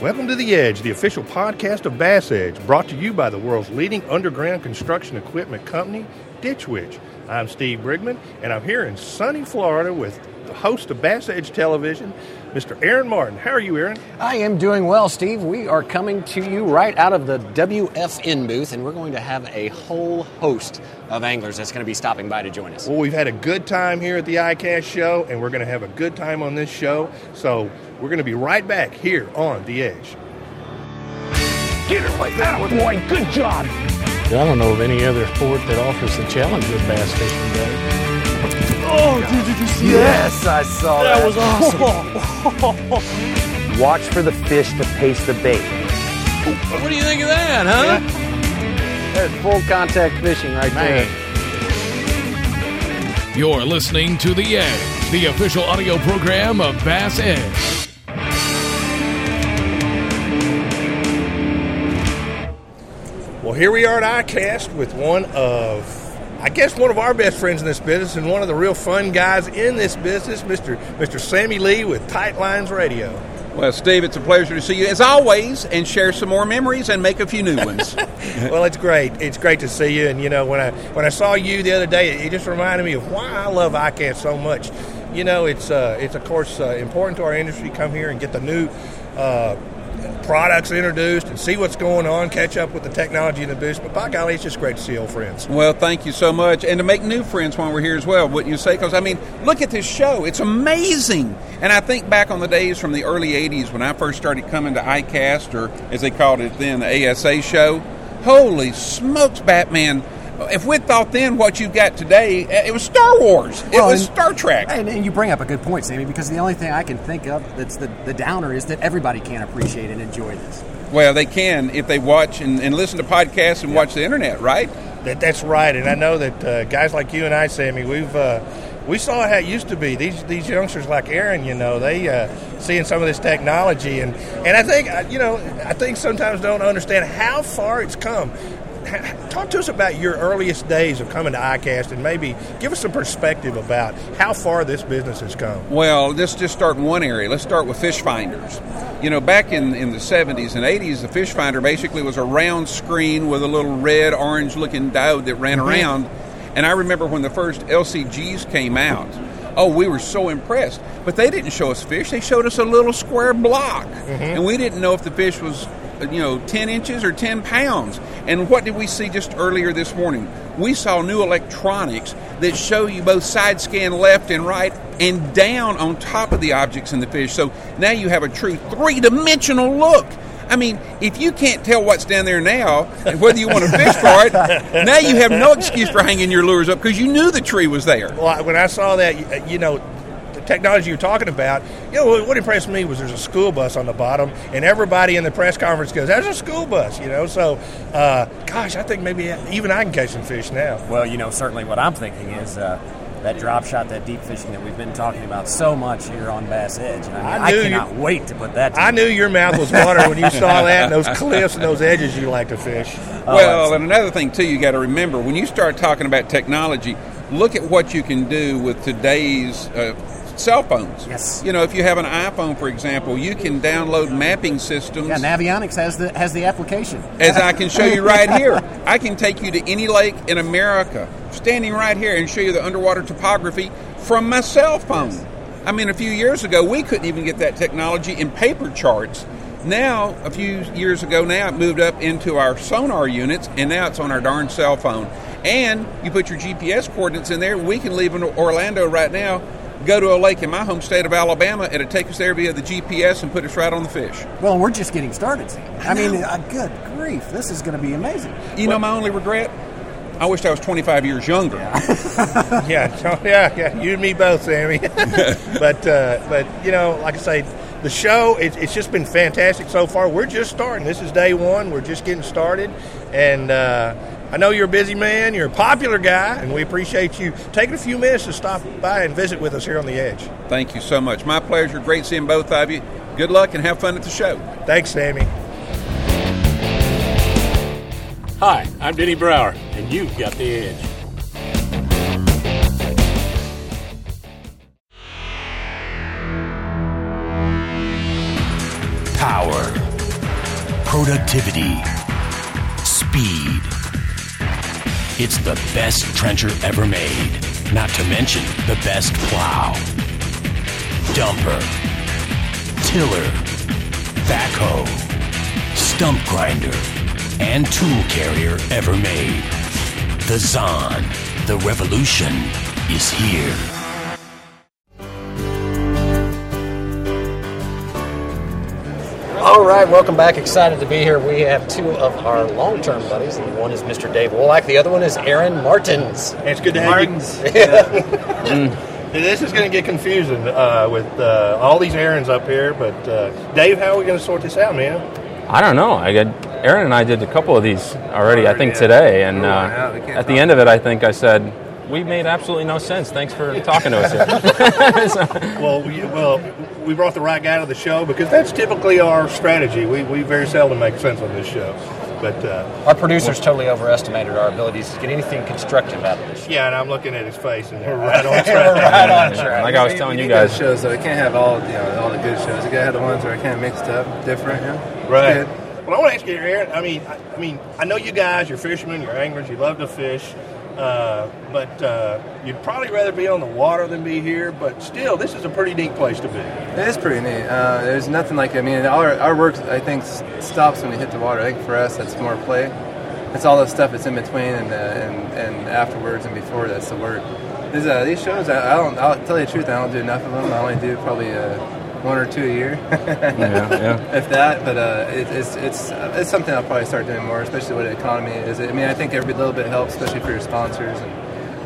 Welcome to The Edge, the official podcast of Bass Edge, brought to you by the world's leading underground construction equipment company, Ditch Witch. I'm Steve Brigman, and I'm here in sunny Florida with the host of Bass Edge Television, Mr. Aaron Martin. How are you, Aaron? I am doing well, Steve. We are coming to you right out of the WFN booth, and we're going to have a whole host of anglers that's going to be stopping by to join us. Well, we've had a good time here at the ICAST show, and we're going to have a good time on this show. So we're going to be right back here on The Edge. Get it like that with Lloyd. Good job. I don't know of any other sport that offers the challenge of bass fishing does. Oh, dude, did you see that? Yes, I saw that. that? was awesome. Watch for the fish to pace the bait. What do you think of that, huh? That's full contact fishing right there. You're listening to The Edge, the official audio program of Bass Edge. Here we are at ICAST with one of, I guess, one of our best friends in this business and one of the real fun guys in this business, Mr. Mr. Sammy Lee with Tight Lines Radio. Well, Steve, it's a pleasure to see you as always and share some more memories and make a few new ones. well, it's great. It's great to see you. And you know, when I when I saw you the other day, it just reminded me of why I love ICAST so much. You know, it's uh, it's of course uh, important to our industry to come here and get the new. Uh, products introduced and see what's going on, catch up with the technology in the booth. But by golly, it's just great to see old friends. well, thank you so much. And to make new friends while we're here as well, wouldn't you say? Because, I mean, look at this show. It's amazing. And I think back on the days from the early 80s when I first started coming to ICAST, or as they called it then, the ASA show. Holy smokes, Batman. If we'd thought then what you've got today, eh, it was Star Wars. It Well, was and- Star Trek. And, and you bring up a good point, Sammy, because the only thing I can think of that's the, the downer is that everybody can appreciate and enjoy this. Well, they can if they watch and, and listen to podcasts and watch the internet, right? That, that's right, and I know that uh, guys like you and I, Sammy, we've uh, we saw how it used to be. These these youngsters like Aaron, you know, they uh, seeing some of this technology, and and I think uh, you know, I think sometimes don't understand how far it's come. Talk to us about your earliest days of coming to ICAST, and maybe give us some perspective about how far this business has come. Well, let's just start in one area. Let's start with fish finders. You know, back in, in the 70s and 80s, the fish finder basically was a round screen with a little red, orange looking diode that ran mm-hmm. around. And I remember when the first LCGs came out, oh, we were so impressed. But they didn't show us fish, they showed us a little square block. Mm-hmm. And we didn't know if the fish was, you know, 10 inches or 10 pounds. And what did we see just earlier this morning? We saw new electronics that show you both side scan left and right and down on top of the objects in the fish. So now you have a true three dimensional look. I mean, if you can't tell what's down there now and whether you want to fish for it, now you have no excuse for hanging your lures up because you knew the tree was there. Well, when I saw that, you- uh, you know, technology you're talking about, you know, what- what impressed me was there's a school bus on the bottom, and everybody in the press conference goes, "That's a school bus," you know. So, uh, gosh, I think maybe even I can catch some fish now. Well, you know, certainly what I'm thinking is uh, that drop shot, that deep fishing that we've been talking about so much here on Bass Edge. And I, mean, I I, knew cannot you- wait to put that. To I knew your mouth was watering when you saw that, and those cliffs and those edges you like to fish. well, and another thing too, you got to remember when you start talking about technology, look at what you can do with today's uh, cell phones. Yes. You know, if you have an iPhone, for example, you can download mapping systems. Yeah, Navionics has the has the application. as I can show you right here. I can take you to any lake in America, standing right here, and show you the underwater topography from my cell phone. I mean, a few years ago, we couldn't even get that technology in paper charts. Now, a few years ago, now it moved up into our sonar units, and now it's on our darn cell phone. And you put your GPS coordinates in there. We can leave in Orlando right now, go to a lake in my home state of Alabama, and it'll take us there via the GPS and put us right on the fish. Well, we're just getting started, Sam. I, mean, uh, good grief, this is going to be amazing. You know, my only regret? I wish I was 25 years younger. yeah, so- yeah, yeah. You and me both, Sammy. but uh, but you know, like I say, the show it, it's just been fantastic so far. We're just starting. This is day one. We're just getting started, and uh, I know you're a busy man. You're a popular guy, and we appreciate you taking a few minutes to stop by and visit with us here on the Edge. Thank you so much. My pleasure. Great seeing both of you. Good luck and have fun at the show. Thanks, Sammy. Hi, I'm Denny Brauer, and you've got the edge. Powered productivity, speed. It's the best trencher ever made, not to mention the best plow, dumper, tiller, backhoe, stump grinder, and tool carrier ever made. The Zahn, the revolution is here. All right, welcome back. Excited to be here. We have two of our long-term buddies. and One is Mr. Dave Wolak. The other one is Aaron Martens. It's good to have Martens. you. this is going to get confusing uh, with uh, all these errands up here. But uh, Dave, how are we going to sort this out, man? I don't know. I got Aaron and I did a couple of these already. I think today, and uh, at the end of it, I think I said we made absolutely no sense. Thanks for talking to us here. well, we, well, we brought the right guy to the show because that's typically our strategy. We, we very seldom make sense on this show. But uh, Our producers totally overestimated our abilities to get anything constructive out of this. yeah, and I'm looking at his face, and we're right on We're track. right on track. Like I was telling we you guys, shows though. You can't have all you know all the good shows. You gotta have the ones where I kind of mixed up, different. Yeah. Right. Good. Well, I want to ask you, Aaron. I mean, I, I mean, I know you guys. You're fishermen. You're anglers. You love to fish. Uh, but uh, you'd probably rather be on the water than be here. But still, this is a pretty neat place to be. It is pretty neat. Uh, there's nothing like I mean our our work I think stops when you hit the water. I think for us that's more play. It's all the stuff that's in between and uh, and, and afterwards and before that's the work. These, uh, these shows I, I don't. I'll tell you the truth. I don't do enough of them. I only do probably uh, one or two a year. yeah. if that. But uh, it, it's it's it's something I'll probably start doing more, especially with the economy. Is I mean, I think every little bit helps, especially for your sponsors. And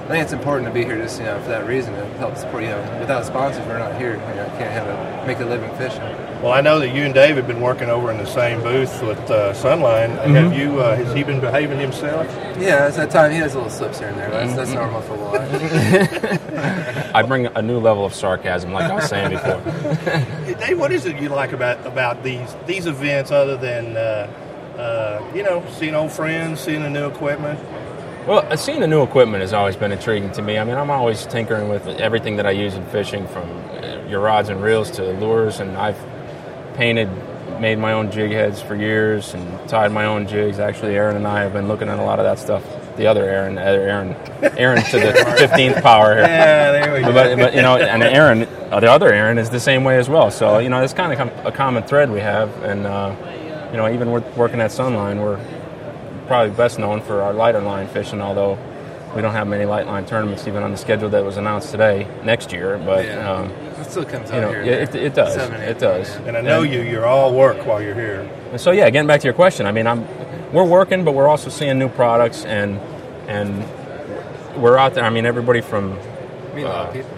I think it's important to be here just you know for that reason to help support. You know, without sponsors, we're not here. You know, can't have a make a living fishing. Well, I know that you and Dave have been working over in the same booth with uh, Sunline. Have you? Uh, has he been behaving himself? Yeah, it's that time. He has a little slips here and there. That's, that's normal for Wolak. I bring a new level of sarcasm, like I was saying before. Dave, what is it you like about about these these events, other than uh, uh, you know seeing old friends, seeing the new equipment? Well, uh, seeing the new equipment has always been intriguing to me. I mean, I'm always tinkering with everything that I use in fishing, from uh, your rods and reels to lures, and I've painted, made my own jig heads for years, and tied my own jigs. Actually, Aaron and I have been looking at a lot of that stuff. The other Aaron, other Aaron, Aaron to the 15th power here. Yeah, there we go. But, but you know, and Aaron, uh, the other Aaron, is the same way as well. So you know, it's kind of com- a common thread we have, and uh, you know, even with working at Sunline, we're probably best known for our lighter line fishing, although we don't have many light line tournaments even on the schedule that was announced today next year. But Yeah. um, It still comes you out know, here. and yeah, it, it does. Seven, eight, It does. And I know you. You're all work while you're here. And so yeah, getting back to your question, I mean, I'm we're working, but we're also seeing new products and and we're out there. I mean, everybody from Meet a lot of people.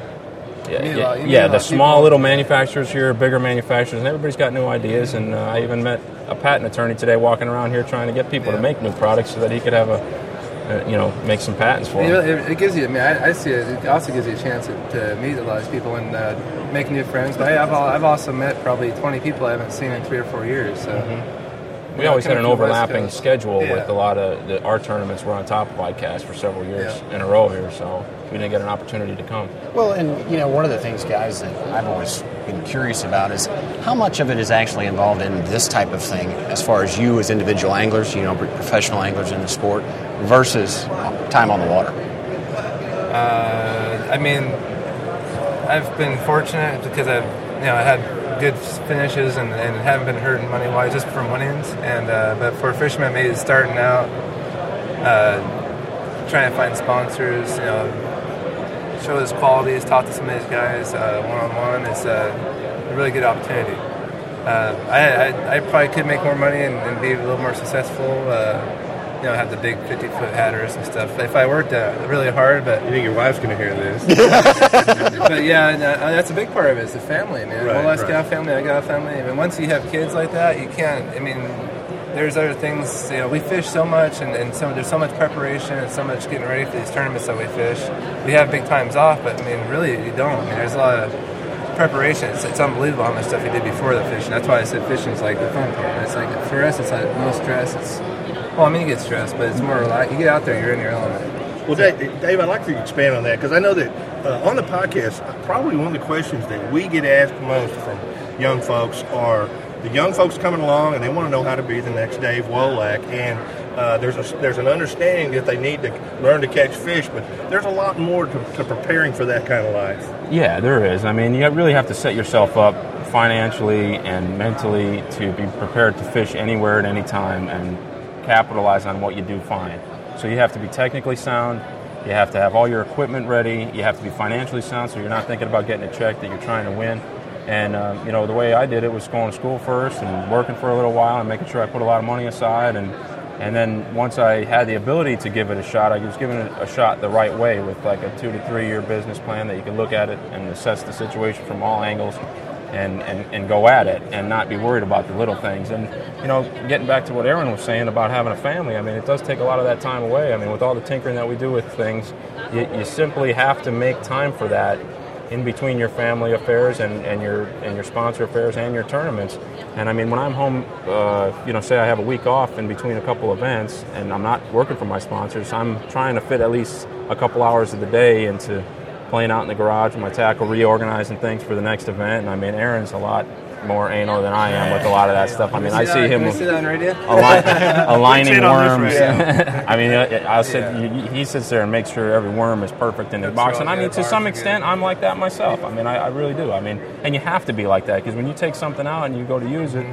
yeah, meet a yeah, lot- yeah, the small people. little manufacturers here, bigger manufacturers, and everybody's got new ideas. And uh, I even met a patent attorney today walking around here trying to get people to make new products so that he could have a, uh, you know, make some patents for them. it, it gives you. I mean, I, I see it. It also gives you a chance to, to meet a lot of people and uh, make new friends. But I, I've al- I've also met probably 20 people I haven't seen in three or four years. So We Yeah, always had an from the West overlapping schedule Yeah. with a lot of the, our tournaments were on top of ICAST for several years in a row here, so we didn't get an opportunity to come. Well, and you know, one of the things, guys, that I've always been curious about is how much of it is actually involved in this type of thing, as far as you as individual anglers, you know, professional anglers in the sport, versus time on the water. Uh, I mean, I've been fortunate because I've you know I had good finishes and, and haven't been hurting money wise just from winnings. And uh, but for a fisherman maybe starting out, uh, trying to find sponsors, you know, show his qualities, talk to some of these guys one on one. It's uh, a really good opportunity. Uh, I, I, I probably could make more money and, and be a little more successful. Uh, you know, have the big 50 foot hatters and stuff. If I worked uh, really hard, but You think your wife's going to hear this? but yeah, and, uh, that's a big part of it. it. Is the family, man. Right, well, I right. got a family. I got a family. And once you have kids like that, you can't. I mean, there's other things. You know, we fish so much, and, and so there's so much preparation and so much getting ready for these tournaments that we fish. We have big times off, but I mean, really, you don't. I mean, there's a lot of preparation. It's, it's unbelievable how much stuff you did before the fishing. That's why I said fishing is like the fun part. It's like for us, it's like no stress. It's well, I mean, you get stressed, but it's more relaxed. You get out there, you're in your element. Well, Dave, I'd like to expand on that because I know that uh, on the podcast, probably one of the questions that we get asked most from young folks are the young folks coming along and they want to know how to be the next Dave Wolak, and uh, there's a there's an understanding that they need to learn to catch fish, but there's a lot more to, to preparing for that kind of life. Yeah, there is. I mean, you really have to set yourself up financially and mentally to be prepared to fish anywhere at any time and capitalize on what you do find. So you have to be technically sound. You have to have all your equipment ready. You have to be financially sound, so you're not thinking about getting a check that you're trying to win. And um, you know, the way I did it was going to school first and working for a little while and making sure I put a lot of money aside. And and then once I had the ability to give it a shot, I was giving it a shot the right way with like a two to three year business plan that you can look at it and assess the situation from all angles and, and, and go at it and not be worried about the little things. And, you know, getting back to what Aaron was saying about having a family, I mean, it does take a lot of that time away. I mean, with all the tinkering that we do with things, you, you simply have to make time for that in between your family affairs and, and your and your sponsor affairs and your tournaments. And I mean, when I'm home, uh, you know, say I have a week off in between a couple events, and I'm not working for my sponsors, I'm trying to fit at least a couple hours of the day into playing out in the garage with my tackle, reorganizing things for the next event. And I mean, Aaron's a lot more anal than I am with a lot of that stuff. I mean, I see him Can see that on radio? align, aligning Say it on worms. I mean, I said he sits there and makes sure every worm is perfect in his box, and I mean, to some extent, I'm like that myself. I mean, I, I really do. I mean, and you have to be like that because when you take something out and you go to use it,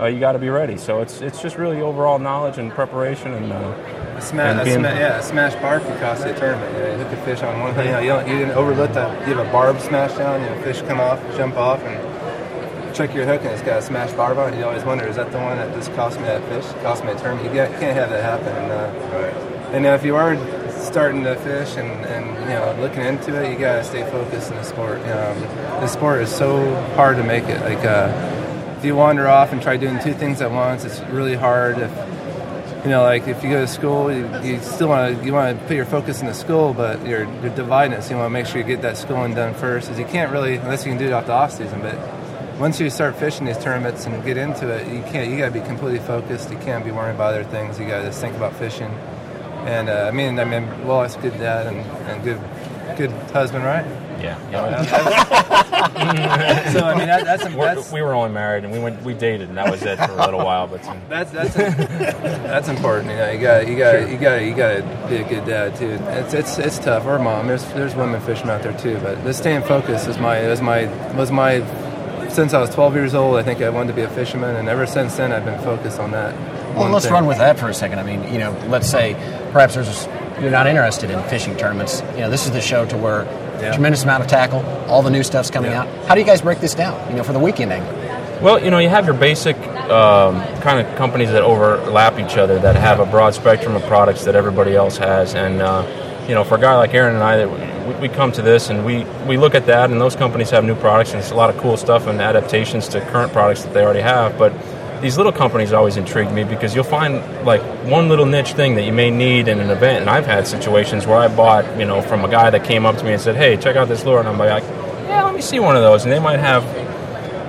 uh, you got to be ready. So it's it's just really overall knowledge and preparation and. Uh, A smash, a sma- yeah, a smash barb could cost you a tournament. You, know, you hook a fish on one thing. You, know, you, don't, you didn't overlook that. You have a barb smash down. You know, fish come off, jump off, and your hook, and it's got a smash barb on it. You always wonder, is that the one that just cost me that fish? Cost me a tournament? You can't have that happen. And, uh, and uh, if you are starting to fish and, and you know looking into it, you gotta stay focused in the sport. Um, the sport is so hard to make it. Like uh, if you wander off and try doing two things at once, it's really hard. If you know, like if you go to school, you, you still want to you want to put your focus in the school, but you're you're dividing it. So you want to make sure you get that schooling done first, as you can't really unless you can do it off the off season. But once you start fishing these tournaments and get into it, you can't. You got to be completely focused. You can't be worrying about other things. You got to just think about fishing. And uh, I mean, I mean, well, it's good dad and, and good good husband, right? Yeah. so I mean, that, that's, that's we were only married and we went we dated and that was it for a little while, but um, That's that's that's important. You know, you got you got you got you got to be a good dad too. It's it's it's tough. Or mom. There's there's women fishing out there too. But this staying focused is my was my was my since I was 12 years old. I think I wanted to be a fisherman, and ever since then I've been focused on that. Well, let's thing. run with that for a second. I mean, you know, let's say perhaps there's you're not interested in fishing tournaments. You know, this is the show to where tremendous amount of tackle, all the new stuff's coming out. How do you guys break this down? You know, for the weekend angler. Well, you know, you have your basic um, kind of companies that overlap each other that have a broad spectrum of products that everybody else has, and uh, you know, for a guy like Aaron and I, that we, we come to this and we, we look at that, and those companies have new products, and it's a lot of cool stuff and adaptations to current products that they already have, but. These little companies always intrigue me because you'll find like one little niche thing that you may need in an event, and I've had situations where I bought, you know, from a guy that came up to me and said, "Hey, check out this lure," and I'm like, "Yeah, let me see one of those," and they might have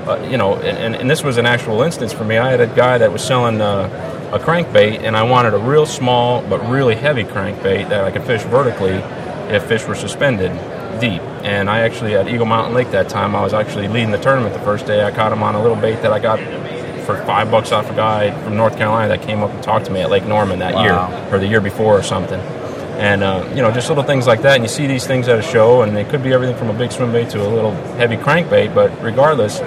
uh, you know, and, and, and this was an actual instance for me. I had a guy that was selling uh, a crankbait, and I wanted a real small but really heavy crankbait that I could fish vertically if fish were suspended deep. And I actually at Eagle Mountain Lake that time, I was actually leading the tournament the first day. I caught him on a little bait that I got for five bucks off a guy from North Carolina that came up and talked to me at Lake Norman that Wow. year or the year before or something. And uh, you know, just little things like that. And you see these things at a show, and they could be everything from a big swim bait to a little heavy crankbait. But regardless,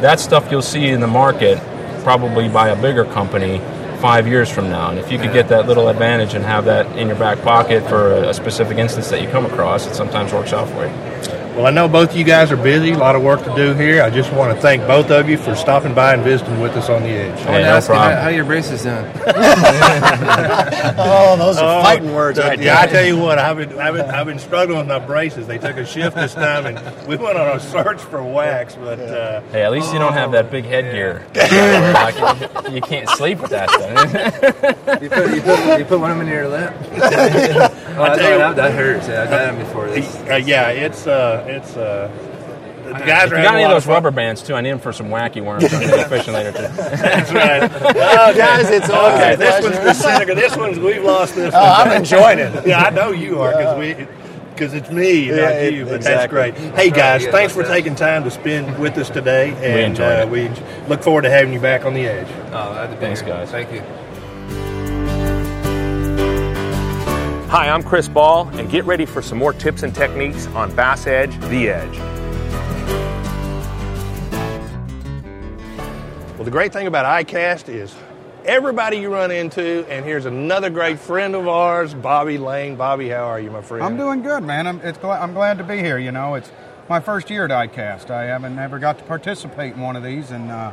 that stuff you'll see in the market probably by a bigger company five years from now. And if you could get that little advantage and have that in your back pocket for a, specific instance that you come across, it sometimes works out for you. Well, I know both of you guys are busy, a lot of work to do here. I just want to thank both of you for stopping by and visiting with us on the edge. I want to ask you how, how your braces doing? oh, those are fighting words right yeah, there. I tell you what, I've been, I've, been, I've been struggling with my braces. They took a shift this time, and we went on a search for wax. But uh, Hey, at least you don't have that big headgear. Where, like, you, you can't sleep with that thing. you, put, you, put, you put one of them in your lip. Oh, that, tell you- that, that hurts. Yeah, I've had them before. This. uh, yeah, it's uh, it's uh, the guys if are you got any of those fun. rubber bands too, I need them for some wacky worms. I'm gonna go fishing later too. That's right. Okay. Guys, it's always okay. This pleasure. one's the Seneca. This one's we've lost this. Oh, one. I'm enjoying it. Yeah, I know you are because we because it's me, Yeah, not it- you. But exactly. that's great. Hey guys, Yeah, thanks for that. taking time to spend with us today, and enjoyed uh, it. we look forward to having you back on the edge. Oh, that'd be Thanks, great. guys. Thank you. Hi, I'm Chris Ball, and get ready for some more tips and techniques on Bass Edge, The Edge. Well, the great thing about ICAST is everybody you run into, and here's another great friend of ours, Bobby Lane. Bobby, how are you, my friend? I'm doing good, man. I'm, it's gla- I'm glad to be here. You know, it's my first year at ICAST. I haven't ever got to participate in one of these, and uh,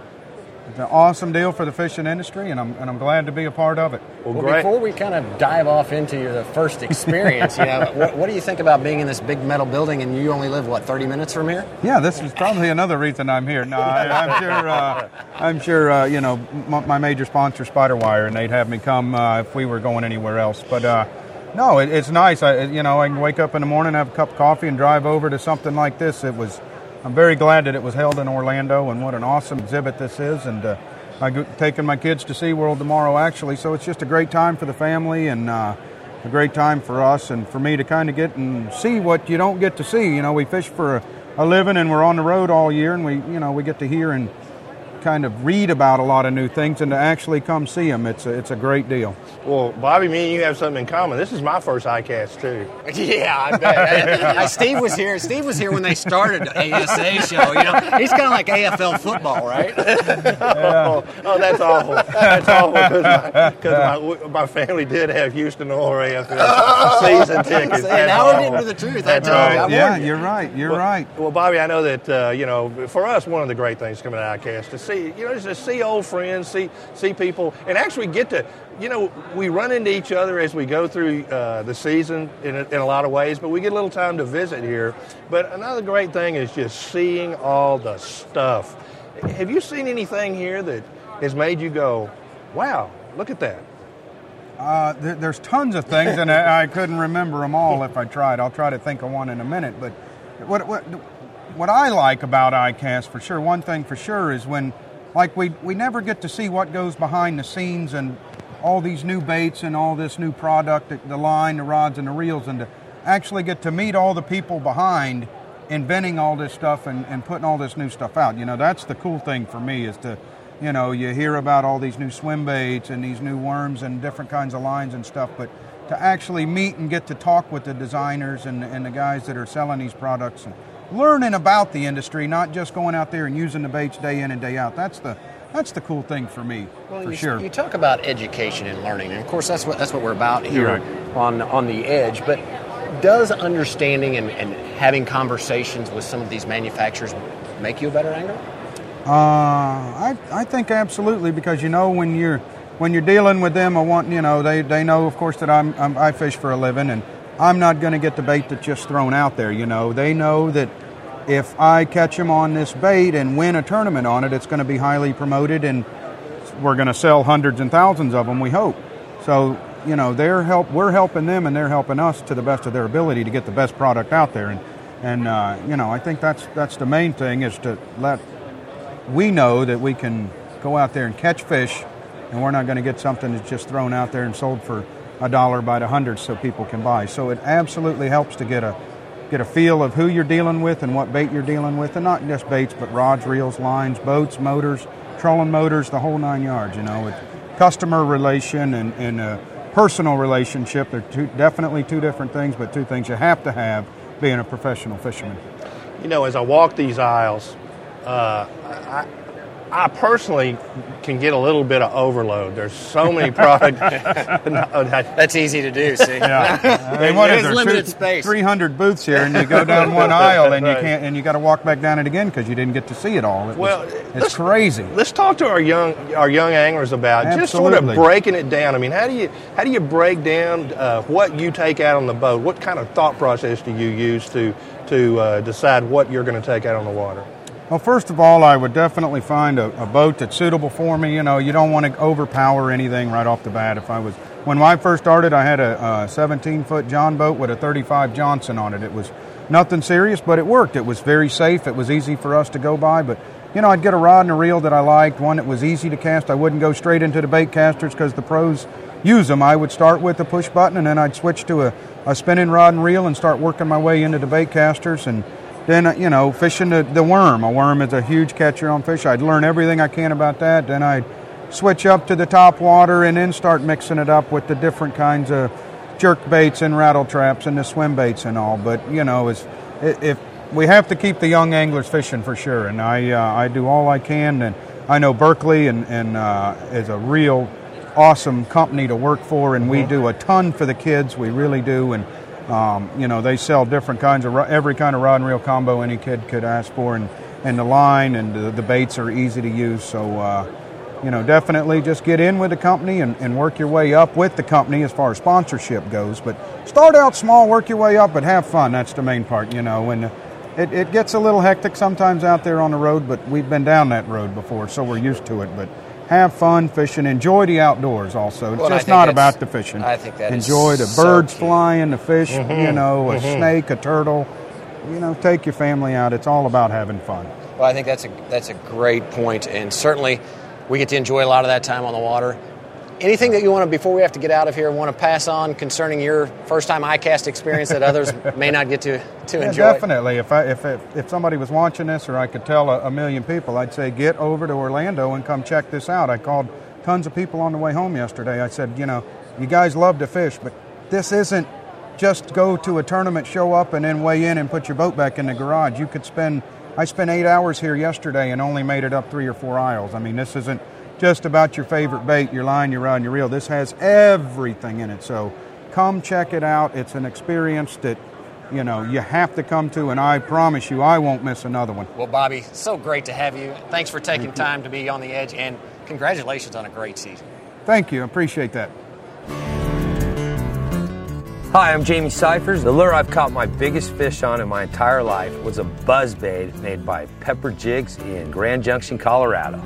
it's an awesome deal for the fishing industry, and I'm, and I'm glad to be a part of it. Well, Well, great. before we kind of dive off into your first experience, you know, what, what do you think about being in this big metal building and you only live what 30 minutes from here? Yeah, this is probably another reason I'm here. No, I, I'm sure. Uh, I'm sure. Uh, you know, m- my major sponsor, Spiderwire, and they'd have me come uh, if we were going anywhere else. But uh, no, it, it's nice. I, you know, I can wake up in the morning, have a cup of coffee, and drive over to something like this. It was. I'm very glad that it was held in Orlando, and what an awesome exhibit this is. And uh, I'm taking my kids to SeaWorld tomorrow, actually. So it's just a great time for the family and. Uh, a great time for us and for me to kind of get and see what you don't get to see. You know, we fish for a, a living and we're on the road all year, and we, you know, we get to hear and kind of read about a lot of new things and to actually come see them. It's a, it's a great deal. well, Bobby, me and you have something in common. This is my first ICAST too. Yeah, I bet. Uh, Steve was here. Steve was here when they started the ASA show. You know, he's kind of like AFL football, right? oh, oh, that's awful. That's awful because my, my family did have Houston Oil AFL season tickets. See, That's now we're getting to the truth. That's told you. I awful. yeah, warned you. you're right. You're well, right. Well, Bobby, I know that uh, you know for us one of the great things coming out of ICAST to see you know just see old friends, see see people, and actually get to you know we run into each other as we go through uh, the season in a, in a lot of ways, but we get a little time to visit here. But another great thing is just seeing all the stuff. Have you seen anything here that has made you go, "Wow, look at that"? Uh, there, there's tons of things, and I, I couldn't remember them all if I tried. I'll try to think of one in a minute. But what what what I like about ICAST for sure, one thing for sure is when, like we we never get to see what goes behind the scenes and all these new baits and all this new product, the- line, the rods, and the reels, and to actually get to meet all the people behind inventing all this stuff and, and putting all this new stuff out. You know, that's the cool thing for me is to, you know, you hear about all these new swim baits and these new worms and different kinds of lines and stuff, but to actually meet and get to talk with the designers and, and the guys that are selling these products and learning about the industry, not just going out there and using the baits day in and day out. That's the that's the cool thing for me, for you, sure. You talk about education and learning, and of course that's what that's what we're about here You're on on the edge. But does understanding and, and having conversations with some of these manufacturers make you a better angler? Uh, I, I think absolutely because you know when you're when you're dealing with them, I want you know they, they know of course that I'm, I'm I fish for a living and I'm not going to get the bait that's just thrown out there. You know they know that if I catch them on this bait and win a tournament on it, it's going to be highly promoted and we're going to sell hundreds and thousands of them. We hope. So you know they're help we're helping them and they're helping us to the best of their ability to get the best product out there and and uh, you know I think that's that's the main thing is to let we know that we can go out there and catch fish, and we're not going to get something that's just thrown out there and sold for a dollar by the hundred so people can buy. So it absolutely helps to get a get a feel of who you're dealing with and what bait you're dealing with, and not just baits, but rods, reels, lines, boats, motors, trolling motors, the whole nine yards. You know, it's customer relation and, and a personal relationship. They're two, definitely two different things, but two things you have to have being a professional fisherman. you know, as I walk these aisles, uh, I, I personally can get a little bit of overload. There's so many products. That's easy to do. See, I mean, what There's is there? limited Two- space. 300 booths here, and you go down one aisle, and you can't, and you got to walk back down it again because you didn't get to see it all. It was- Well, it's crazy. Let's talk to our young our young anglers about just sort of breaking it down. I mean, how do you how do you break down uh, what you take out on the boat? What kind of thought process do you use to to uh, decide what you're going to take out on the water? Well, first of all, I would definitely find a, a boat that's suitable for me. You know, you don't want to overpower anything right off the bat. If I was when I first started, I had a 17 foot John boat with a 35 Johnson on it. It was nothing serious, but it worked. It was very safe. It was easy for us to go by, but you know, I'd get a rod and a reel that I liked, one that was easy to cast. I wouldn't go straight into the bait casters because the pros use them. I would start with a push button, and then I'd switch to a, a spinning rod and reel and start working my way into the bait casters. And then, uh, you know, fishing the, the worm. A worm is a huge catcher on fish. I'd learn everything I can about that. Then I'd switch up to the top water and then start mixing it up with the different kinds of jerk baits and rattle traps and the swim baits and all. But, you know, is if we have to keep the young anglers fishing for sure, and I uh, I do all I can. And I know Berkley and, and uh, is a real awesome company to work for, and we do a ton for the kids. We really do, and um, you know they sell different kinds of every kind of rod and reel combo any kid could ask for, and and the line and the, the baits are easy to use. So. Uh, you know, definitely just get in with the company and, and work your way up with the company as far as sponsorship goes. But start out small, work your way up, but have fun. That's the main part, you know. And it, it gets a little hectic sometimes out there on the road, but we've been down that road before, so we're used to it. But have fun fishing, enjoy the outdoors. Also, it's Well, just not about the fishing. I think that enjoy the so birds key. flying, the fish, Mhm, you know, a mhm. snake, a turtle. You know, take your family out. It's all about having fun. Well, I think that's a that's a great point, and certainly we get to enjoy a lot of that time on the water. Anything that you want to, before we have to get out of here, want to pass on concerning your first time ICAST experience that others may not get to to Yeah, enjoy? definitely. If, I, if, if if somebody was watching this, or I could tell a, a million people, I'd say get over to Orlando and come check this out. I called tons of people on the way home yesterday. I said, you know, you guys love to fish, but this isn't just go to a tournament, show up, and then weigh in and put your boat back in the garage. You could spend. I spent eight hours here yesterday and only made it up three or four aisles. I mean, this isn't just about your favorite bait, your line, your rod, your reel. This has everything in it. So come check it out. It's an experience that you know you have to come to, and I promise you, I won't miss another one. Well, Bobby, so great to have you. Thanks for taking Thank time to be on the edge, and congratulations on a great season. Thank you. I appreciate that. Hi, I'm Jamie Cyphers. The lure I've caught my biggest fish on in my entire life was a buzzbait made by Pepper Jigs in Grand Junction, Colorado.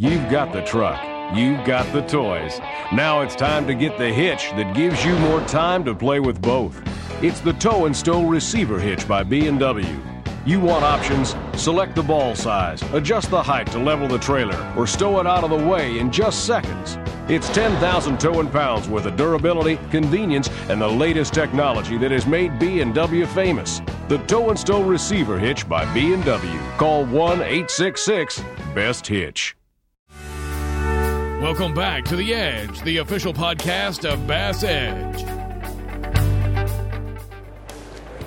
You've got the truck. You've got the toys. Now it's time to get the hitch that gives you more time to play with both. It's the Tow and Stow Receiver Hitch by B&W. You want options? Select the ball size, adjust the height to level the trailer, or stow it out of the way in just seconds. It's 10,000 towing pounds worth of durability, convenience, and the latest technology that has made B&W famous. The Tow and Stow Receiver Hitch by B&W. Call 1-866-BEST-HITCH. Welcome back to The Edge, the official podcast of Bass Edge.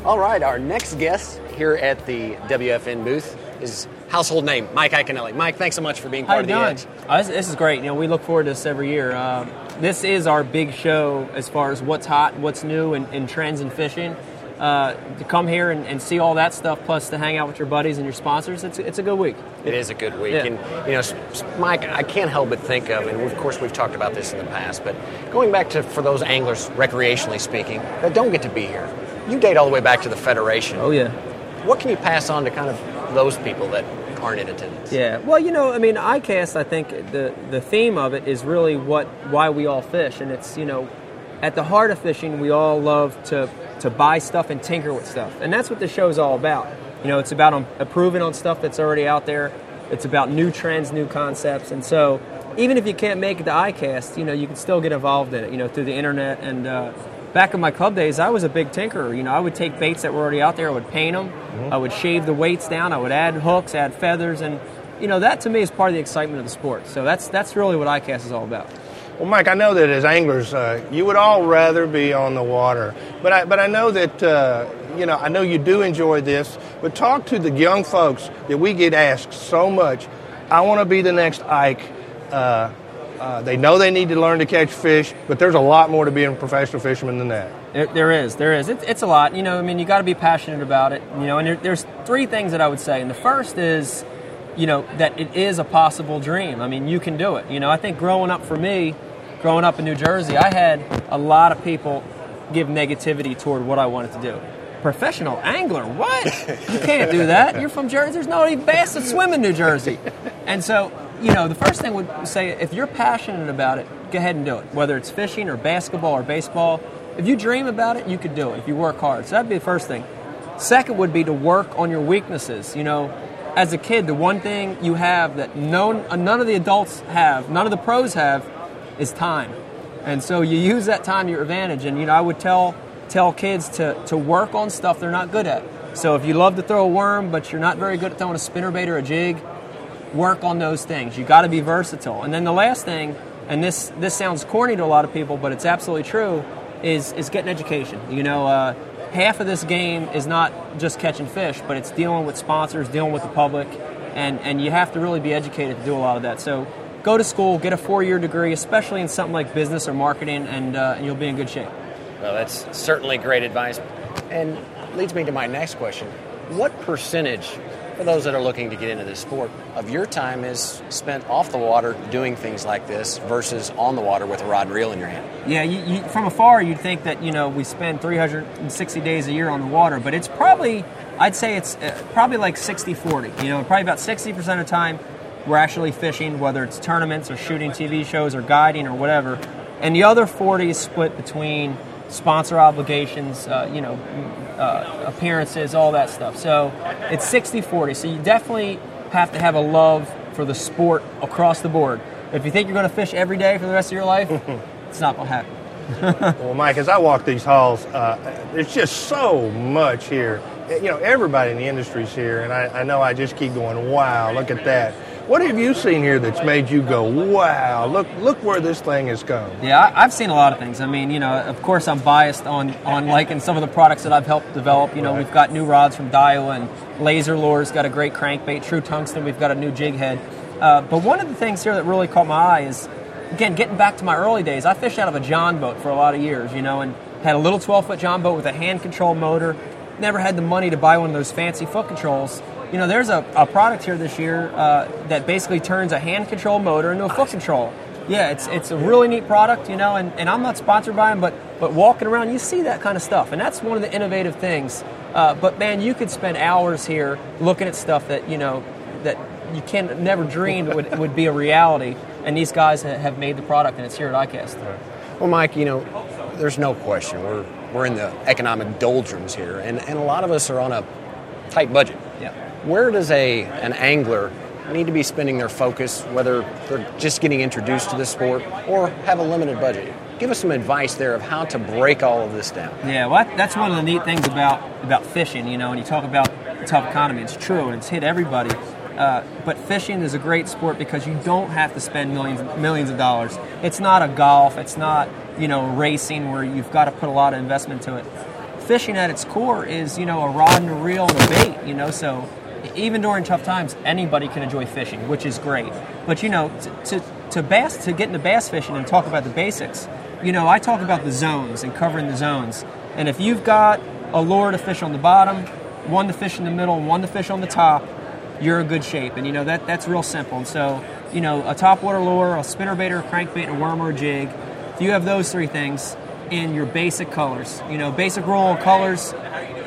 All right, our next guest here at the WFN booth is household name Mike Iaconelli. Mike, thanks so much for being part you of the doing? Edge. Uh, this, this is great. You know, we look forward to this every year. Um, this is our big show as far as what's hot, what's new, and, and trends in fishing. Uh, to come here and, and see all that stuff, plus to hang out with your buddies and your sponsors, it's, it's a good week. It is a good week, Yeah. and you know, Mike, I can't help but think of, and of course we've talked about this in the past, but going back to for those anglers, recreationally speaking, that don't get to be here, you date all the way back to the federation. Oh yeah. What can you pass on to kind of those people that aren't in attendance? Yeah. Well, you know, I mean, ICAST, I think the the theme of it is really what why we all fish, and it's you know, at the heart of fishing, we all love to to buy stuff and tinker with stuff, and that's what the show is all about. You know, it's about um, improving on stuff that's already out there. It's about new trends, new concepts, and so even if you can't make it to ICAST, you know, you can still get involved in it. You know, through the internet and. Uh, Back in my club days, I was a big tinkerer. You know, I would take baits that were already out there, I would paint them, I would shave the weights down, I would add hooks, add feathers, and you know that to me is part of the excitement of the sport. So that's that's really what ICAST is all about. Well, Mike, I know that as anglers, uh, you would all rather be on the water, but I, but I know that uh, you know I know you do enjoy this. But talk to the young folks that we get asked so much. I want to be the next Ike. Uh, uh, they know they need to learn to catch fish, but there's a lot more to being a professional fisherman than that. There, there is, there is. It's, it's a lot. You know, I mean, you got to be passionate about it. You know, and there, there's three things that I would say. And the first is, you know, that it is a possible dream. I mean, you can do it. You know, I think growing up for me, growing up in New Jersey, I had a lot of people give negativity toward what I wanted to do. Professional angler? What? You can't do that. You're from Jersey. There's no any bass that swim in New Jersey. And so, you know, the first thing would say if you're passionate about it, go ahead and do it. Whether it's fishing or basketball or baseball, if you dream about it, you could do it if you work hard. So that'd be the first thing. Second would be to work on your weaknesses. You know, as a kid, the one thing you have that no, none of the adults have, none of the pros have, is time. And so you use that time to your advantage. And you know, I would tell tell kids to, to work on stuff they're not good at. So if you love to throw a worm, but you're not very good at throwing a spinnerbait or a jig, work on those things. You got to be versatile. And then the last thing, and this this sounds corny to a lot of people, but it's absolutely true, is is getting education. You know, uh, half of this game is not just catching fish, but it's dealing with sponsors, dealing with the public, and and you have to really be educated to do a lot of that. So go to school, get a four-year degree, especially in something like business or marketing, and, uh, and you'll be in good shape. Well, that's certainly great advice, and leads me to my next question: What percentage for those that are looking to get into this sport, of your time is spent off the water doing things like this versus on the water with a rod and reel in your hand? Yeah, you, you, from afar, you'd think that you know we spend 360 days a year on the water, but it's probably, I'd say it's uh, probably like 60-40. You know, probably about 60% of the time we're actually fishing, whether it's tournaments or shooting TV shows or guiding or whatever, and the other 40 is split between sponsor obligations, uh, you know, uh, appearances, all that stuff. So it's 60 40. So you definitely have to have a love for the sport across the board. If you think you're going to fish every day for the rest of your life, it's not going to happen. well, Mike, as I walk these halls, uh, there's just so much here. You know, everybody in the industry is here, and I, I know I just keep going, wow, look at that what have you seen here that's made you go, wow, look look where this thing has come? Yeah, I've seen a lot of things. I mean, you know, of course I'm biased on, on liking some of the products that I've helped develop. You know, right. we've got new rods from Daiwa and Laser Lures, got a great crankbait. True Tungsten, we've got a new jig head. Uh, but one of the things here that really caught my eye is, again, getting back to my early days, I fished out of a John boat for a lot of years, you know, and had a little 12 foot John boat with a hand control motor. Never had the money to buy one of those fancy foot controls you know, there's a, a product here this year uh, that basically turns a hand control motor into a foot control. Yeah, it's it's a really neat product, you know, and, and I'm not sponsored by them, but but walking around, you see that kind of stuff, and that's one of the innovative things. Uh, but man, you could spend hours here looking at stuff that you know that you can never dream would would be a reality, and these guys have made the product, and it's here at ICAST. Well, Mike, you know, there's no question we're we're in the economic doldrums here, and, and a lot of us are on a tight budget. Yeah where does a an angler need to be spending their focus, whether they're just getting introduced to the sport or have a limited budget? Give us some advice there of how to break all of this down. Yeah, well, that's one of the neat things about about fishing. You know, when you talk about the tough economy, it's true and it's hit everybody. Uh, but fishing is a great sport because you don't have to spend millions millions of dollars. It's not a golf. It's not you know racing where you've got to put a lot of investment to it. Fishing at its core is you know a rod and a reel and a bait. You know, so even during tough times, anybody can enjoy fishing, which is great. But you know, to, to, to bass to get into bass fishing and talk about the basics, you know, I talk about the zones and covering the zones. And if you've got a lure to fish on the bottom, one to fish in the middle, one to fish on the top, you're in good shape. And you know that that's real simple. And so, you know, a topwater lure, a spinnerbait or a crankbait, a worm or a jig, if you have those three things in your basic colors, you know, basic rule colors.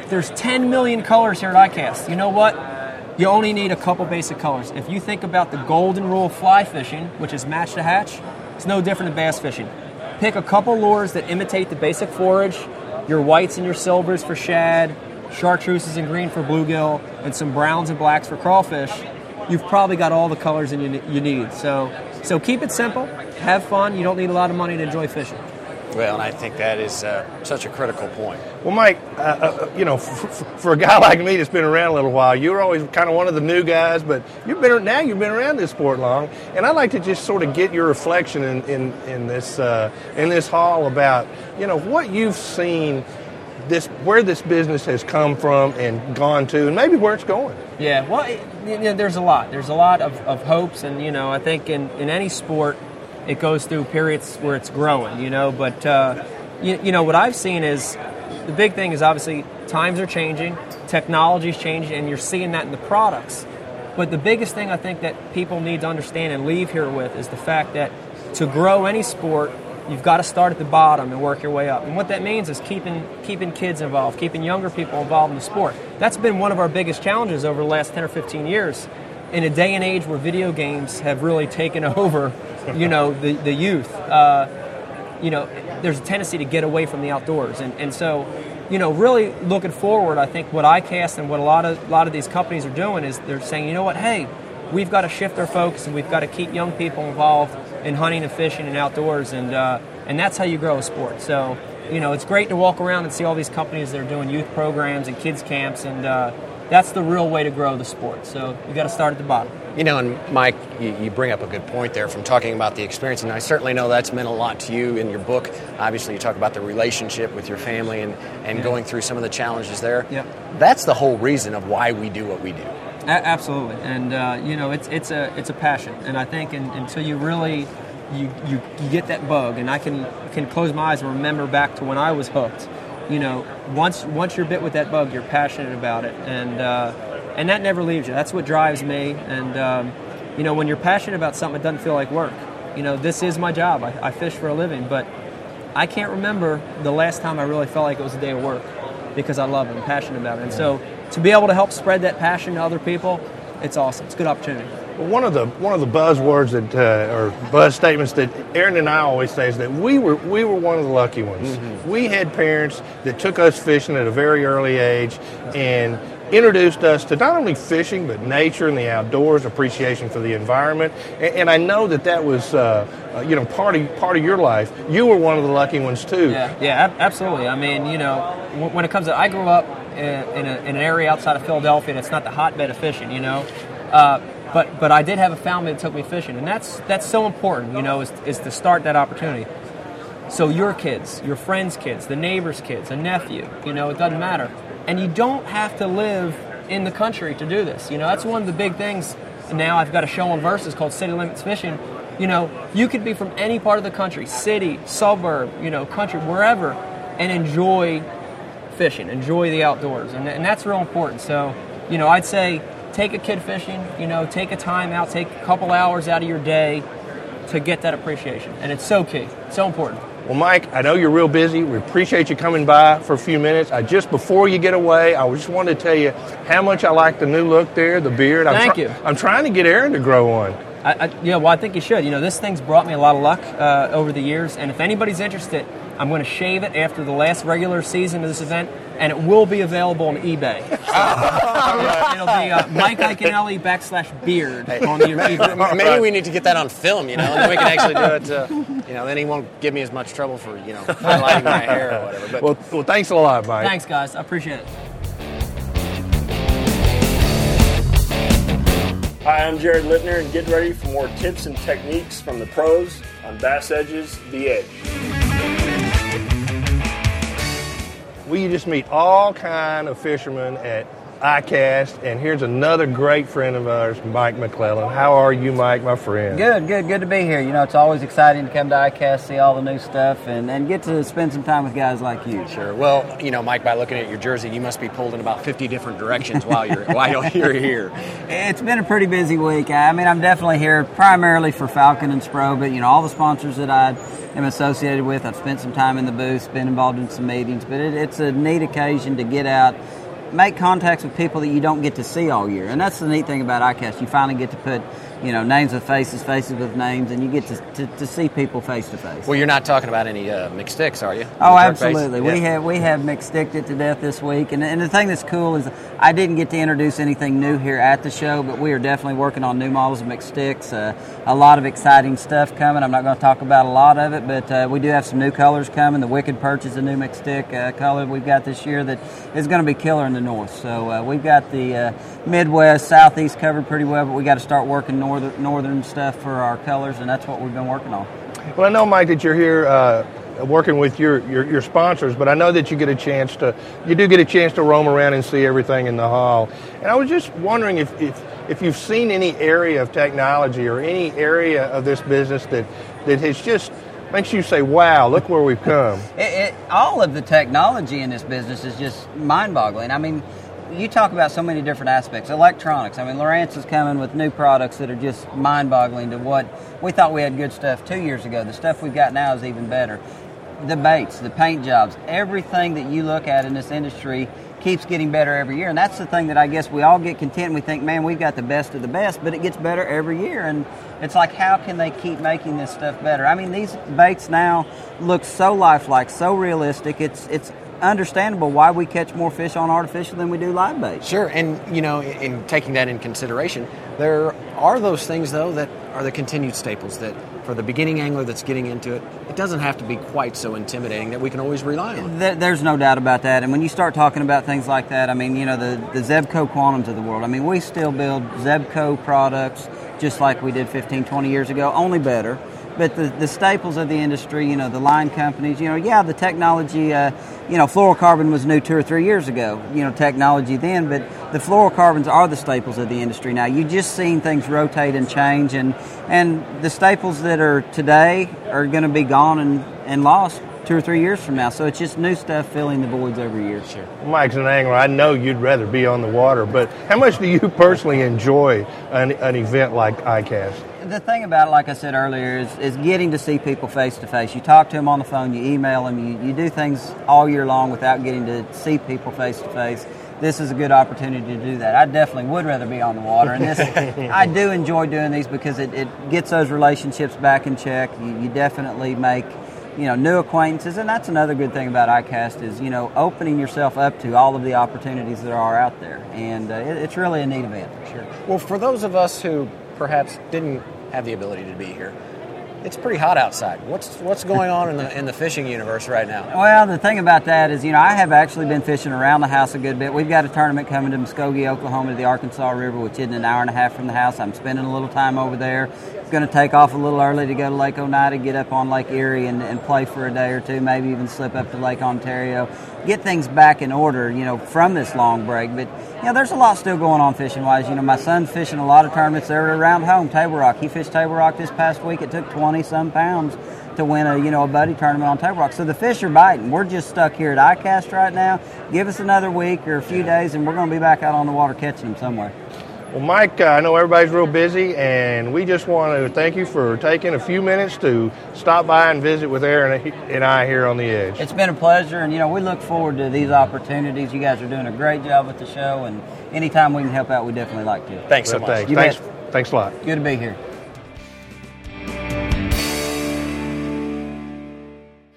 There's 10 million colors here at ICAST. You know what? You only need a couple basic colors. If you think about the golden rule of fly fishing, which is match to hatch, it's no different than bass fishing. Pick a couple lures that imitate the basic forage, your whites and your silvers for shad, chartreuses and green for bluegill, and some browns and blacks for crawfish. You've probably got all the colors you need. So, so keep it simple, have fun. You don't need a lot of money to enjoy fishing. Well, and I think that is uh, such a critical point. Well, Mike, uh, uh, you know, for, for, a guy like me that's been around a little while, you were always kind of one of the new guys, but you've been now you've been around this sport long, and I'd like to just sort of get your reflection in in, in this uh, in this hall about you know what you've seen. This where this business has come from and gone to, and maybe where it's going. Yeah, well, you know, there's a lot. There's a lot of, of hopes, and you know, I think in, in any sport, it goes through periods where it's growing, you know. But uh, you, you, know what I've seen is the big thing is obviously times are changing, technology is changing, and you're seeing that in the products. But the biggest thing I think that people need to understand and leave here with is the fact that to grow any sport, you've got to start at the bottom and work your way up. And what that means is keeping keeping kids involved, keeping younger people involved in the sport. That's been one of our biggest challenges over the last 10 or 15 years. In a day and age where video games have really taken over you know, the, the youth, uh, you know, there's a tendency to get away from the outdoors. And, and so you know, really looking forward, I think what ICAST and what a lot of a lot of these companies are doing is they're saying, you know what, hey, we've got to shift our focus and we've got to keep young people involved in hunting and fishing and outdoors, and uh, and that's how you grow a sport. So, you know, it's great to walk around and see all these companies that are doing youth programs and kids camps, and uh, that's the real way to grow the sport. So you got to start at the bottom. You know, and Mike, you, you, bring up a good point there from talking about the experience, and I certainly know that's meant a lot to you in your book. Obviously, you talk about the relationship with your family and, and yeah. going through some of the challenges there. Yep. That's the whole reason of why we do what we do. A- absolutely, and uh, you know, it's it's a it's a passion, and I think in, until you really you, you, you get that bug, and I can can close my eyes and remember back to when I was hooked. You know, once once you're bit with that bug, you're passionate about it, and uh, and that never leaves you. That's what drives me. And um, you know, when you're passionate about something, it doesn't feel like work. You know, this is my job. I, I fish for a living, but I can't remember the last time I really felt like it was a day of work because I love it and passionate about it. And so to be able to help spread that passion to other people, it's awesome. It's a good opportunity. One of the one of the buzzwords that uh, or buzz statements that Aaron and I always say is that we were we were one of the lucky ones. Mm-hmm. We had parents that took us fishing at a very early age and introduced us to not only fishing but nature and the outdoors, appreciation for the environment. And, and I know that that was uh, uh, you know part of part of your life. You were one of the lucky ones too. Yeah, yeah, absolutely. I mean, you know, when it comes to I grew up in, in, a, in an area outside of Philadelphia that's not the hotbed of fishing. You know. Uh, but but I did have a family that took me fishing, and that's that's so important, you know, is, is to start that opportunity. So your kids, your friends' kids, the neighbor's kids, a nephew, you know, it doesn't matter, and you don't have to live in the country to do this. You know, that's one of the big things. Now I've got a show on Versus called City Limits Fishing. You know, you could be from any part of the country, city, suburb, you know, country, wherever, and enjoy fishing, enjoy the outdoors, and, and that's real important. So, you know, I'd say take a kid fishing, you know, take a time out, take a couple hours out of your day to get that appreciation. And it's so key, so important. Well, Mike, I know you're real busy. We appreciate you coming by for a few minutes. I just before you get away, I just wanted to tell you how much I like the new look there, the beard. I'm Thank you. I'm trying to get Aaron to grow one. I, I, yeah, well, I think you should. You know, this thing's brought me a lot of luck uh, over the years, and if anybody's interested, I'm going to shave it after the last regular season of this event, and it will be available on eBay. So, it'll be uh, Mike Iaconelli backslash beard on the eBay. Maybe we need to get that on film, you know, and then we can actually do it. Uh, you know, then he won't give me as much trouble for you know highlighting my hair or whatever. But, well, well, thanks a lot, Mike. Thanks, guys. I appreciate it. Hi, I'm Jared Littner, and get ready for more tips and techniques from the pros on Bass Edge's The Edge. We just meet all kind of fishermen at ICAST, and here's another great friend of ours, Mike McClelland. How are you, Mike, my friend? Good, good, good to be here. You know, it's always exciting to come to ICAST, see all the new stuff, and, and get to spend some time with guys like you. Sure. Well, you know, Mike, by looking at your jersey, you must be pulled in about 50 different directions while you're while you're here. It's been a pretty busy week. I mean, I'm definitely here primarily for Falcon and Spro, but you know, all the sponsors that I am associated with, I've spent some time in the booth, been involved in some meetings, but it, it's a neat occasion to get out make contacts with people that you don't get to see all year. And that's the neat thing about ICAST. You finally get to put you know, names with faces, faces with names, and you get to, to, to see people face to face. Well, you're not talking about any uh, mixed sticks, are you? Oh, absolutely. Yeah. We have we have mixed sticked it to death this week, and, and the thing that's cool is I didn't get to introduce anything new here at the show, but we are definitely working on new models of mixed sticks. Uh, a lot of exciting stuff coming. I'm not going to talk about a lot of it, but uh, we do have some new colors coming. The Wicked Perch is a new mixed stick uh, color we've got this year that is going to be killer in the north. So uh, we've got the uh, Midwest, Southeast covered pretty well, but we got to start working northern northern stuff for our colors, and that's what we've been working on. Well, I know, Mike, that you're here uh, working with your, your, your, sponsors, but I know that you get a chance to, you do get a chance to roam around and see everything in the hall. And I was just wondering if, if, if you've seen any area of technology or any area of this business that, that has just makes you say, wow, look where we've come. it, it, all of the technology in this business is just mind boggling. I mean, you talk about so many different aspects. Electronics. I mean, Lowrance is coming with new products that are just mind-boggling to what we thought we had good stuff two years ago. The stuff we've got now is even better. The baits, the paint jobs, everything that you look at in this industry keeps getting better every year. And that's the thing that I guess we all get content. We think, man, we've got the best of the best, but it gets better every year. And it's like, how can they keep making this stuff better? I mean, these baits now look so lifelike, so realistic. It's it's understandable why we catch more fish on artificial than we do live bait. Sure, and you know, in, in taking that in consideration, there are those things though that are the continued staples that for the beginning angler that's getting into it, it doesn't have to be quite so intimidating that we can always rely on. There- There's no doubt about that. And when you start talking about things like that, I mean, you know, the, the Zebco Quantums of the world, I mean, we still build Zebco products just like we did 15, 20 years ago, only better. But the, the staples of the industry, you know, the line companies, you know, yeah, the technology, uh, you know, fluorocarbon was new two or three years ago, you know, technology then, but the fluorocarbons are the staples of the industry now. You've just seen things rotate and change, and, and the staples that are today are going to be gone and, and lost two or three years from now. So it's just new stuff filling the voids every year. Sure. Mike's an angler. I know you'd rather be on the water, but how much do you personally enjoy an, an event like ICAST? The thing about it, like I said earlier, is, is getting to see people face to face. You talk to them on the phone, you email them, you, you do things all year long without getting to see people face to face. This is a good opportunity to do that. I definitely would rather be on the water, and this I do enjoy doing these because it, it gets those relationships back in check. You, you definitely make you know new acquaintances, and that's another good thing about ICAST is you know opening yourself up to all of the opportunities that are out there, and uh, it, it's really a neat event. Sure. Well, for those of us who perhaps didn't have the ability to be here, it's pretty hot outside. What's what's going on in the in the fishing universe right now? Well, the thing about that is, you know, I have actually been fishing around the house a good bit. We've got a tournament coming to Muskogee, Oklahoma, to the Arkansas River, which isn't an hour and a half from the house. I'm spending a little time over there. Going to take off a little early to go to Lake Oneida, get up on Lake Erie, and, and play for a day or two. Maybe even slip up to Lake Ontario, get things back in order. You know, from this long break. But you know, there's a lot still going on fishing wise. You know, my son's fishing a lot of tournaments there around home. Table Rock. He fished Table Rock this past week. It took 20 some pounds to win a you know a buddy tournament on Table Rock. So the fish are biting. We're just stuck here at ICAST right now. Give us another week or a few days, and we're going to be back out on the water catching them somewhere. Well, Mike, uh, I know everybody's real busy, and we just want to thank you for taking a few minutes to stop by and visit with Aaron and I here on the edge. It's been a pleasure, and you know we look forward to these opportunities. You guys are doing a great job with the show, and anytime we can help out, we definitely like to. Thanks so Well, much. Thanks. You Thanks, bet. thanks a lot. Good to be here.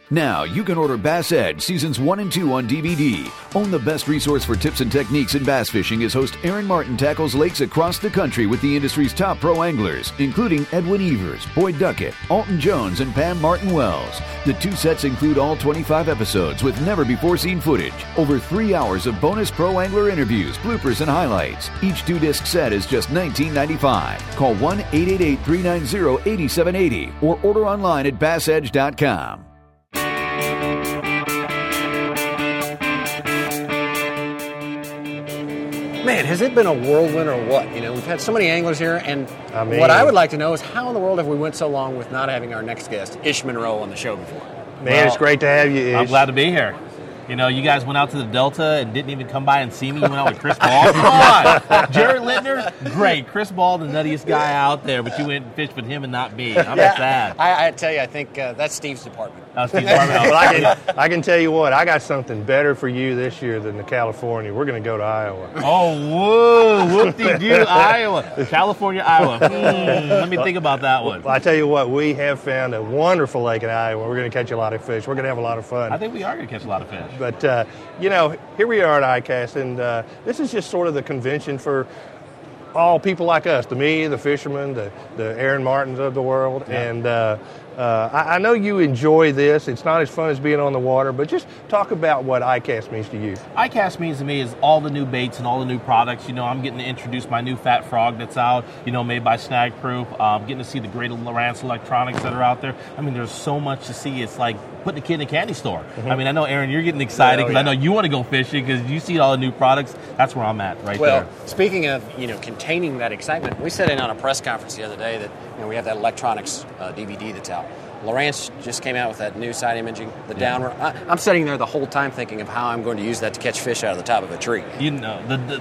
Now you can order Bass Edge Seasons 1 and 2 on DVD. Own the best resource for tips and techniques in bass fishing as host Aaron Martin tackles lakes across the country with the industry's top pro anglers, including Edwin Evers, Boyd Duckett, Alton Jones, and Pam Martin Wells. The two sets include all 25 episodes with never before seen footage, over three hours of bonus pro angler interviews, bloopers, and highlights. Each two disc set is just $19.95. Call 1 888 390 8780 or order online at bassedge.com. Man, has it been a whirlwind or what? You know, we've had so many anglers here, and mean- what I would like to know is how in the world have we went so long with not having our next guest, Ish Monroe, on the show before? Man, it's great to have you, Ish. I'm glad to be here. You know, you guys went out to the Delta and didn't even come by and see me. You went out with Chris Ball. Come on, Jared Littner, great. Chris Ball, the nuttiest guy out there, but you went and fished with him and not me. I'm Yeah, sad. I, I tell you, I think uh, that's Steve's department. Oh, Steve's department. well, I can, I can tell you what, I got something better for you this year than the California. We're going to go to Iowa. Oh, whoa, whoop-de-doo, Iowa. California, Iowa. Hmm, let me think about that one. Well, I tell you what, we have found a wonderful lake in Iowa. We're going to catch a lot of fish. We're going to have a lot of fun. I think we are going to catch a lot of fish. But, uh, you know, here we are at ICAST, and uh, this is just sort of the convention for all people like us, the me, the fishermen, the, the Aaron Martins of the world. And uh, I, I know you enjoy this. It's not as fun as being on the water, but just talk about what ICAST means to you. ICAST means to me is all the new baits and all the new products. You know, I'm getting to introduce my new Fat Frog that's out, you know, made by Snag Proof. Um, getting to see the great Lowrance electronics that are out there. I mean, there's so much to see. It's like putting a kid in a candy store. Mhm. I mean, I know, Aaron, you're getting excited Oh, because I know you want to go fishing because you see all the new products. That's where I'm at right well, there. Well, speaking of you know containing that excitement, we sat in on a press conference the other day that you know we have that electronics uh, DVD that's out. Lowrance just came out with that new side imaging, the Yeah. downward. I, I'm sitting there the whole time thinking of how I'm going to use that to catch fish out of the top of a tree. You know the the,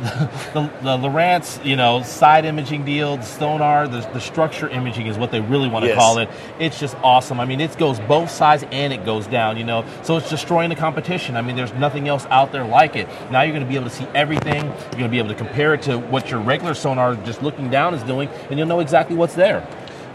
the, the Lowrance, you know, side imaging deal, the sonar, the, the structure imaging is what they really want to Yes. call it. It's just awesome. I mean, it goes both sides and it goes down. You know, so it's destroying the competition. I mean, there's nothing else out there like it. Now you're going to be able to see everything. You're going to be able to compare it to what your regular sonar just looking down is doing, and you'll know exactly what's there.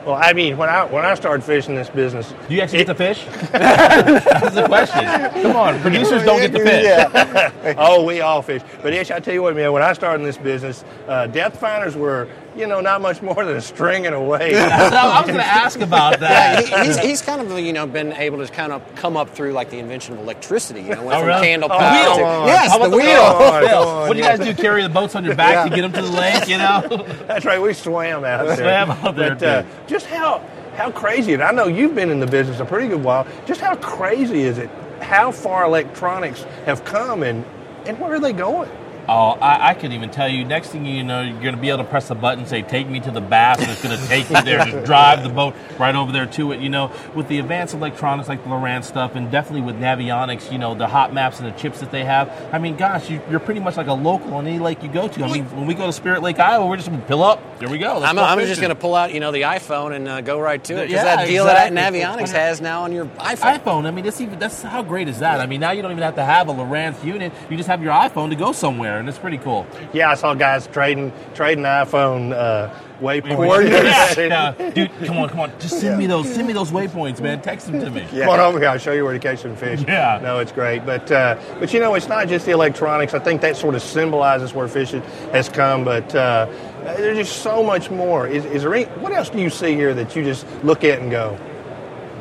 Well, I mean, when I when I started fishing this business, Do you actually get to fish? That's the question. Come on, producers don't get to fish. oh, we all fish. But Ish, I tell you what, man, when I started in this business, uh, depth finders were, you know, not much more than a string and a weight. I was going to ask about Yeah, he, he's, he's kind of you know been able to kind of come up through like the invention of electricity. You know, went Oh, from really? candle Oh, power wheel. to- Come on. yes, How the about wheel. wheel? What do you guys do? Carry the boats on your back Yeah. to get them to the lake? You know? That's right. We swam out there. Swam out there, But, uh, too. just how how crazy, and I know you've been in the business a pretty good while. Just how crazy is it? How far electronics have come, and and where are they going? Oh, I, I couldn't even tell you. Next thing you know, you're going to be able to press a button, say "Take me to the bass," and it's going to take you there. Just drive the boat right over there to it. You know, with the advanced electronics like the Lowrance stuff, and definitely with Navionics, you know, the hot maps and the chips that they have. I mean, gosh, you, you're pretty much like a local on any lake you go to. I mean, when we go to Spirit Lake, Iowa, we're just going to pull up. Here we go. I'm, go I'm just going to pull out, you know, the iPhone and uh, go right to it because Yeah, that deal that. Navionics has now on your iPhone. iPhone. I mean, that's even that's how great is that? I mean, now you don't even have to have a Lowrance unit. You just have your iPhone to go somewhere, and it's pretty cool. Yeah, I saw guys trading trading iPhone uh, waypoint Yeah, yeah. Dude, come on, come on. Just send me those. Send me those waypoints, man. Text them to me. Come on over here. I'll show you where to catch some fish. Yeah. No, it's great. But uh, but you know, it's not just the electronics. I think that sort of symbolizes where fishing has come. But uh, there's just so much more. Is, is there any? What else do you see here that you just look at and go,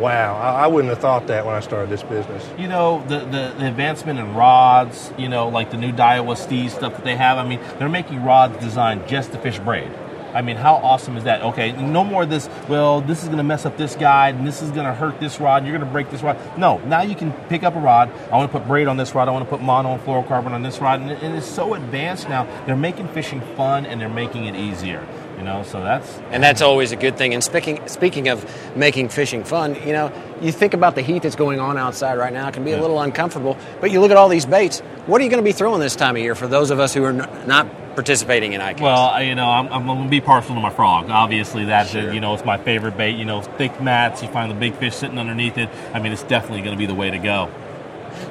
"Wow, I, I wouldn't have thought that when I started this business." You know, the, the, the advancement in rods, you know, like the new Daiwa Steez stuff that they have. I mean, they're making rods designed just to fish braid. I mean, how awesome is that? Okay, no more of this, well, this is going to mess up this guide and this is going to hurt this rod, you're going to break this rod. No, now you can pick up a rod. I want to put braid on this rod, I want to put mono and fluorocarbon on this rod. And it's so advanced now. They're making fishing fun and they're making it easier, you know, so that's. And that's always a good thing. And speaking speaking of making fishing fun, you know, you think about the heat that's going on outside right now. It can be a little uncomfortable. But you look at all these baits. What are you going to be throwing this time of year for those of us who are n- not participating in ICAST? Well, you know, I'm, I'm going to be partial to my frog. Obviously, that's uh, you know, it's my favorite bait. You know, thick mats. You find the big fish sitting underneath it. I mean, it's definitely going to be the way to go.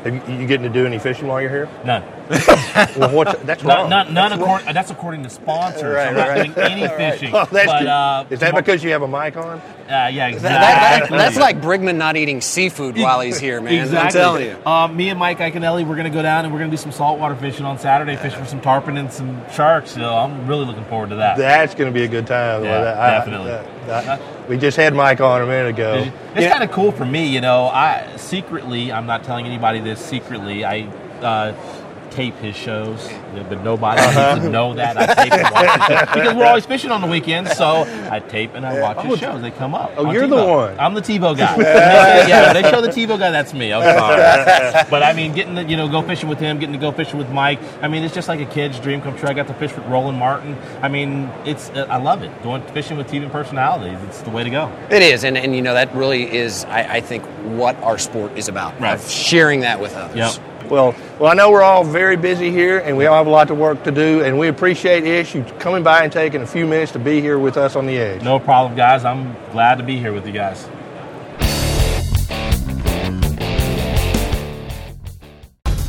Are you, you getting to do any fishing while you're here? None. well, what, that's Not, wrong. not, none That's according, that's according to sponsors. Right, I'm not right. doing any All right. fishing. Oh, that's but, uh, Is that because you have a mic on? Uh, yeah, exactly. That- that- that's like Brigman not eating seafood while he's here, man. Exactly. I'm telling you. Um, me and Mike Iaconelli, we're going to go down and we're going to do some saltwater fishing on Saturday, fish for some tarpon and some sharks. So I'm really looking forward to that. That's going to be a good time. Yeah, Well, I- definitely. I- I- we just had Mike on a minute ago. It's kind of cool for me, you know. I secretly, I'm not telling anybody this. Secretly, I uh, tape his shows, but nobody Uh-huh. needs to know that. I tape and watch his shows because we're always fishing on the weekends. So I tape and I watch Oh, his shows. They come up. oh, you're the one. I'm the TiVo guy. yeah, they show the TiVo guy. That's me. I'm sorry, but I mean, getting to you know go fishing with him, getting to go fishing with Mike. I mean, it's just like a kid's dream come true. I got to fish with Roland Martin. I mean, it's I love it. Going fishing with TV personalities. It's the way to go. It is, and, and you know that really is, I, I think, what our sport is about. Right. Of sharing that with others. Well, well, I know we're all very busy here, and we all have a lot of work to do, and we appreciate Ish you coming by and taking a few minutes to be here with us on the edge. No problem, guys. I'm glad to be here with you guys.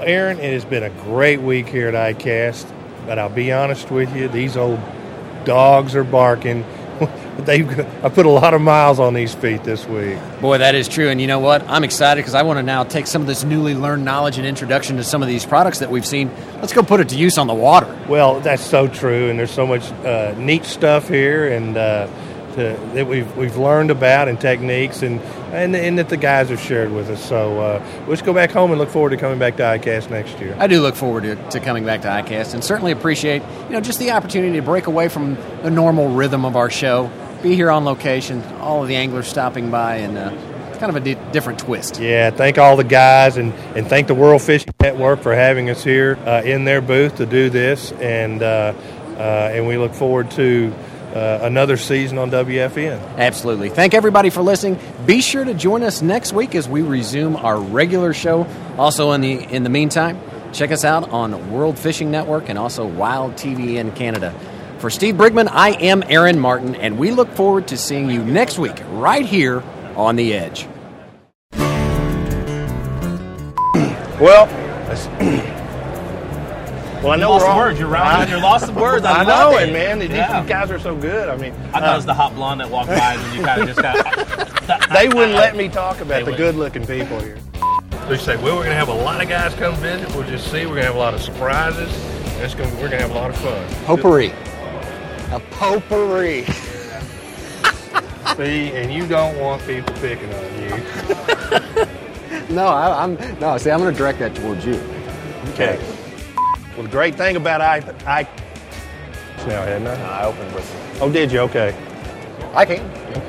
Well, Aaron, it has been a great week here at ICAST, but I'll be honest with you, these old dogs are barking. they I put a lot of miles on these feet this week. Boy, that is true. And you know what? I'm excited because I want to now take some of this newly learned knowledge and introduction to some of these products that we've seen. Let's go put it to use on the water. Well, that's so true, and there's so much uh, neat stuff here, and uh, to, that we've we've learned about and techniques, and, and and that the guys have shared with us. So uh, let's go back home and look forward to coming back to ICAST next year. I do look forward to, to coming back to ICAST and certainly appreciate, you know, just the opportunity to break away from the normal rhythm of our show, be here on location, all of the anglers stopping by and uh, kind of a di- different twist. Yeah, thank all the guys and, and thank the World Fishing Network for having us here uh, in their booth to do this. And, uh, uh, and we look forward to uh, another season on WFN. Absolutely. Thank everybody for listening. Be sure to join us next week as we resume our regular show. Also, in the in the meantime, check us out on World Fishing Network and also Wild TV in Canada. For Steve Brigman, I am Aaron Martin, and we look forward to seeing you next week right here on the Edge. Well, well, I know lost we're some all- words. You're right. You're lost some words. I I know it. it, man. These Yeah. guys are so good. I mean, I thought uh, it was the hot blonde that walked by, and you kind of just got. they wouldn't let me talk about the good-looking people here. They say, well, we're going to have a lot of guys come visit. We'll just see. We're going to have a lot of surprises. And it's going. We're going to have a lot of fun. Potpourri. A potpourri. See, and you don't want people picking on you. No, I, I'm no. See, I'm going to direct that towards you. Okay. Well, the great thing about I, I now hadn't I? I opened with. Oh, did you? Okay. I can.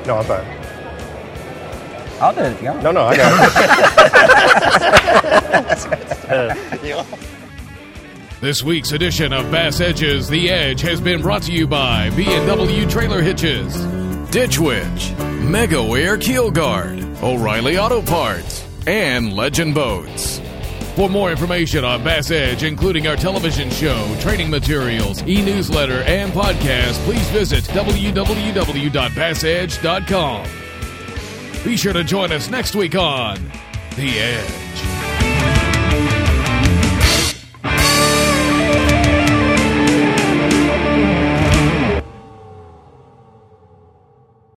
No, I'm fine. I'll do it if you want. No, no, I got it. This week's edition of Bass Edges The Edge has been brought to you by B&W Trailer Hitches, Ditch Witch, Megaware Keel Guard, O'Reilly Auto Parts, and Legend Boats. For more information on Bass Edge, including our television show, training materials, e-newsletter, and podcast, please visit www.bassedge.com. Be sure to join us next week on The Edge.